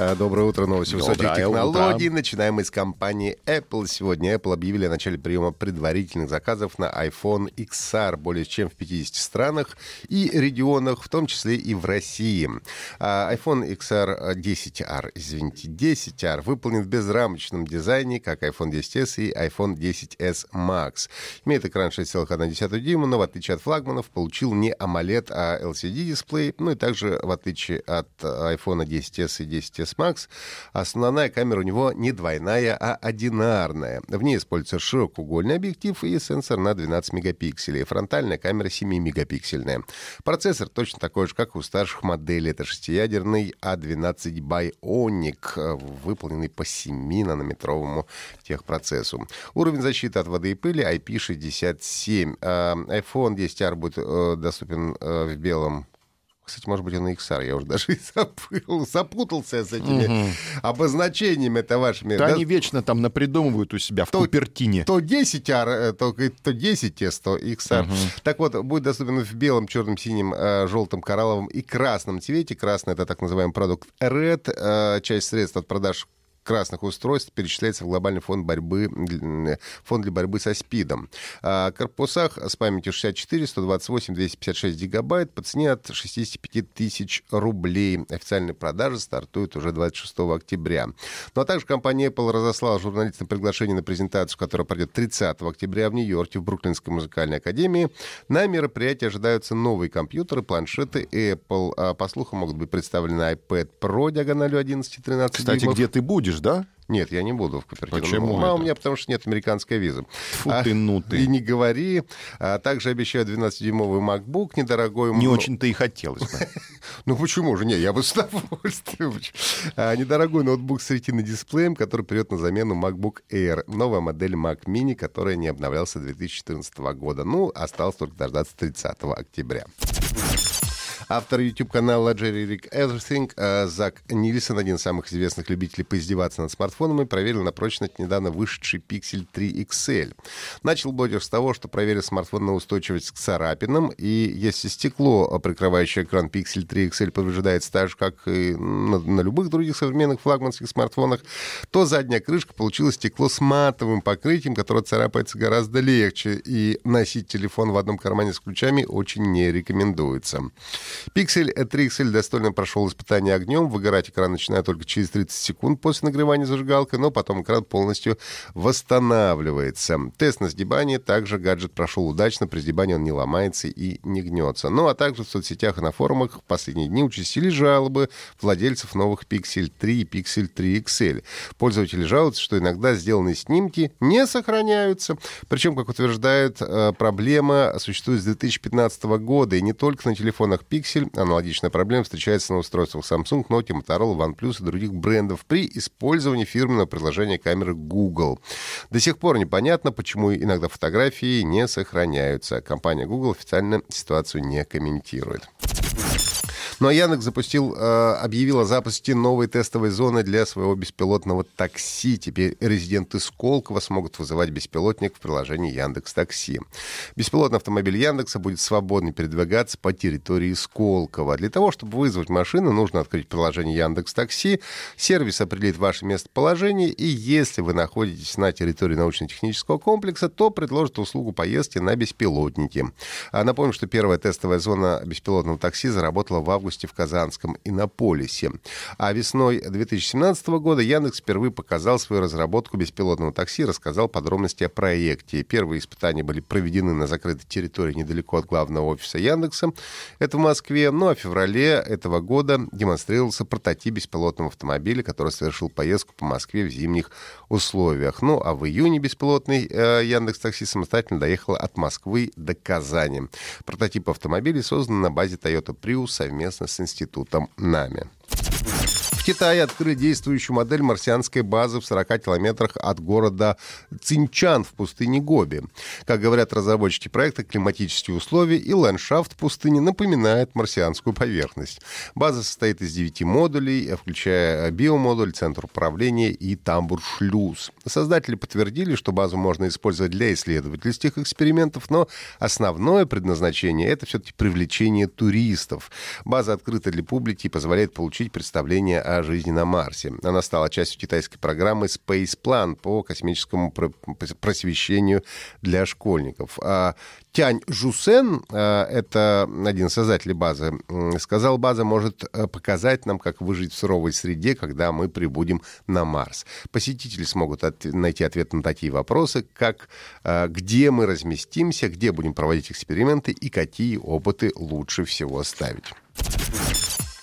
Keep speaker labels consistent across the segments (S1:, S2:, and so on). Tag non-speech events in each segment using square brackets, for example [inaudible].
S1: А, Доброе утро, новости высоких технологий.
S2: утро.
S1: Начинаем мы с компании Apple. Сегодня Apple объявили о начале приема предварительных заказов на iPhone XR более чем в 50 странах и регионах, в том числе и в России. А, iPhone XR 10R, извините, 10R выполнен в безрамочном дизайне, как iPhone 10s и iPhone 10s Max. Имеет экран 6,1 дюйма, но в отличие от флагманов получил не AMOLED, а LCD-дисплей. Ну и также, в отличие от iPhone 10s и 10s Max, основная камера у него не двойная, а одинарная. В ней используется широкоугольный объектив и сенсор на 12 мегапикселей. Фронтальная камера 7-мегапиксельная. Процессор точно такой же, как у старших моделей. Это шестиядерный A12 Bionic, э, выполненный по 7-нанометровому техпроцессу. Уровень защиты от воды и пыли IP67. А, iPhone 10R будет э, доступен э, в белом кстати, может быть, он и XR, я уже даже и [laughs] забыл, запутался с этими обозначениями это вашими.
S2: Да
S1: Да,
S2: они вечно там напридумывают у себя в
S1: То-
S2: Купертине.
S1: то 10R, э, то, то 10S, то XR. Так вот, будет доступен в белом, черном, синем, э, желтом, коралловом и красном цвете. Красный — это так называемый продукт Red. Э, Часть средств от продаж красных устройств перечисляется в глобальный фонд борьбы, фонд для борьбы со СПИДом. А, корпусах с памятью 64, 128, 256 гигабайт по цене от 65 тысяч рублей. Официальные продажи стартуют уже 26 октября. Ну а также компания Apple разослала журналистам приглашение на презентацию, которая пройдет 30 октября в Нью-Йорке в Бруклинской музыкальной академии. На мероприятии ожидаются новые компьютеры, планшеты Apple. А, по слухам, могут быть представлены iPad Pro диагональю 11-13
S2: Кстати,
S1: дюймов.
S2: где ты будешь, да?
S1: Нет, я не буду в Купертино.
S2: Почему
S1: Ну, а у
S2: это?
S1: меня потому что нет американской визы.
S2: Фу ты, ну ты.
S1: И не говори. А, также обещаю 12-дюймовый MacBook недорогой.
S2: Не очень-то и хотелось бы. [laughs]
S1: Ну почему же? Не, я бы с удовольствием. А, недорогой ноутбук с ретино-дисплеем, который придет на замену MacBook Air. Новая модель Mac Mini, которая не обновлялся с 2014 года. Ну, осталось только дождаться 30 октября. Автор YouTube-канала Jerry Rick Everything Зак Нильсон, один из самых известных любителей поиздеваться над смартфонами, проверил на прочность недавно вышедший Pixel 3 XL. Начал блогер с того, что проверил смартфон на устойчивость к царапинам, и если стекло, э, прикрывающее экран Pixel 3 XL, повреждается так же, как и на, на любых других современных флагманских смартфонах, то задняя крышка получила стекло с матовым покрытием, которое царапается гораздо легче, и носить телефон в одном кармане с ключами очень не рекомендуется. Pixel 3 XL достойно прошел испытание огнем. Выгорать экран начинает только через 30 секунд после нагревания зажигалкой, но потом экран полностью восстанавливается. Тест на сгибание. Также гаджет прошел удачно. При сгибании он не ломается и не гнется. Ну, а также в соцсетях и на форумах в последние дни участились жалобы владельцев новых Pixel 3 и Pixel 3 XL. Пользователи жалуются, что иногда сделанные снимки не сохраняются. Причем, как утверждают, э, проблема существует с 2015 года. И не только на телефонах Pixel. Аналогичная проблема встречается на устройствах Samsung, Nokia, Motorola, OnePlus и других брендов при использовании фирменного приложения камеры Google. До сих пор непонятно, почему иногда фотографии не сохраняются. Компания Google официально ситуацию не комментирует. А Яндекс запустил, э, объявил о запуске новой тестовой зоны для своего беспилотного такси. Теперь резиденты Сколково смогут вызывать беспилотник в приложении Яндекс Такси. Беспилотный автомобиль Яндекса будет свободно передвигаться по территории Сколково. Для того, чтобы вызвать машину, нужно открыть приложение Яндекс Такси. Сервис определит ваше местоположение, и если вы находитесь на территории научно-технического комплекса, то предложит услугу поездки на беспилотнике. А напомню, что первая тестовая зона беспилотного такси заработала в августе в Казанском Иннополисе. А весной 2017 года Яндекс впервые показал свою разработку беспилотного такси рассказал подробности о проекте. Первые испытания были проведены на закрытой территории недалеко от главного офиса Яндекса. Это в Москве. Ну а в феврале этого года демонстрировался прототип беспилотного автомобиля, который совершил поездку по Москве в зимних условиях. Ну а в июне беспилотный э, Яндекс Такси самостоятельно доехал от Москвы до Казани. Прототип автомобиля создан на базе Toyota Prius совместно с институтом НАМИ. Китае открыли действующую модель марсианской базы в 40 километрах от города Цинчан в пустыне Гоби. Как говорят разработчики проекта, климатические условия и ландшафт пустыни напоминают марсианскую поверхность. База состоит из 9 модулей, включая биомодуль, центр управления и тамбур-шлюз. Создатели подтвердили, что базу можно использовать для исследовательских экспериментов, но основное предназначение — это все-таки привлечение туристов. База открыта для публики и позволяет получить представление о жизни на Марсе. Она стала частью китайской программы Space Plan по космическому просвещению для школьников. А Тянь Жусен, э, это один из создателей базы, сказал, база может э, показать нам, как выжить в суровой среде, когда мы прибудем на Марс. Посетители смогут от, найти ответ на такие вопросы, как э, где мы разместимся, где будем проводить эксперименты и какие опыты лучше всего ставить.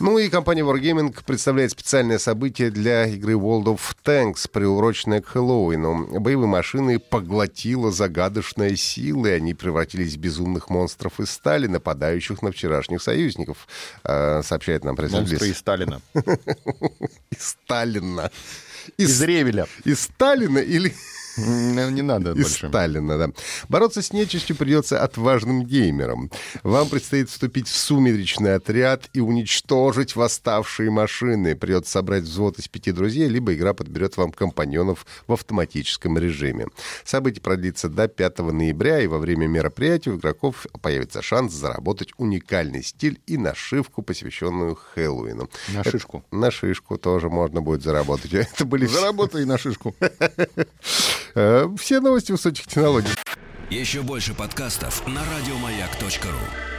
S1: Ну и компания Wargaming представляет специальное событие для игры World of Tanks, приуроченное к Хэллоуину. Боевые машины поглотила загадочная сила, и они превратились в безумных монстров из стали, нападающих на вчерашних союзников, э, сообщает нам
S2: президент Монстры из Сталина. [laughs]
S1: Из Сталина.
S2: Из Ревеля.
S1: Из Сталина или...
S2: Не надо
S1: Из больше. Сталина, да. Бороться с нечистью придется отважным геймерам. Вам предстоит вступить в сумеречный отряд и уничтожить восставшие машины. Придется собрать взвод из пяти друзей, либо игра подберет вам компаньонов в автоматическом режиме. Событие продлится до 5 ноября, и во время мероприятия у игроков появится шанс заработать уникальный стиль и нашивку, посвященную Хэллоуину.
S2: На шишку.
S1: Это, на шишку тоже можно будет заработать. [laughs] Это были
S2: Заработай на шишку. [laughs]
S1: Э, все новости высоких технологий.
S3: Еще больше подкастов на радиомаяк.ру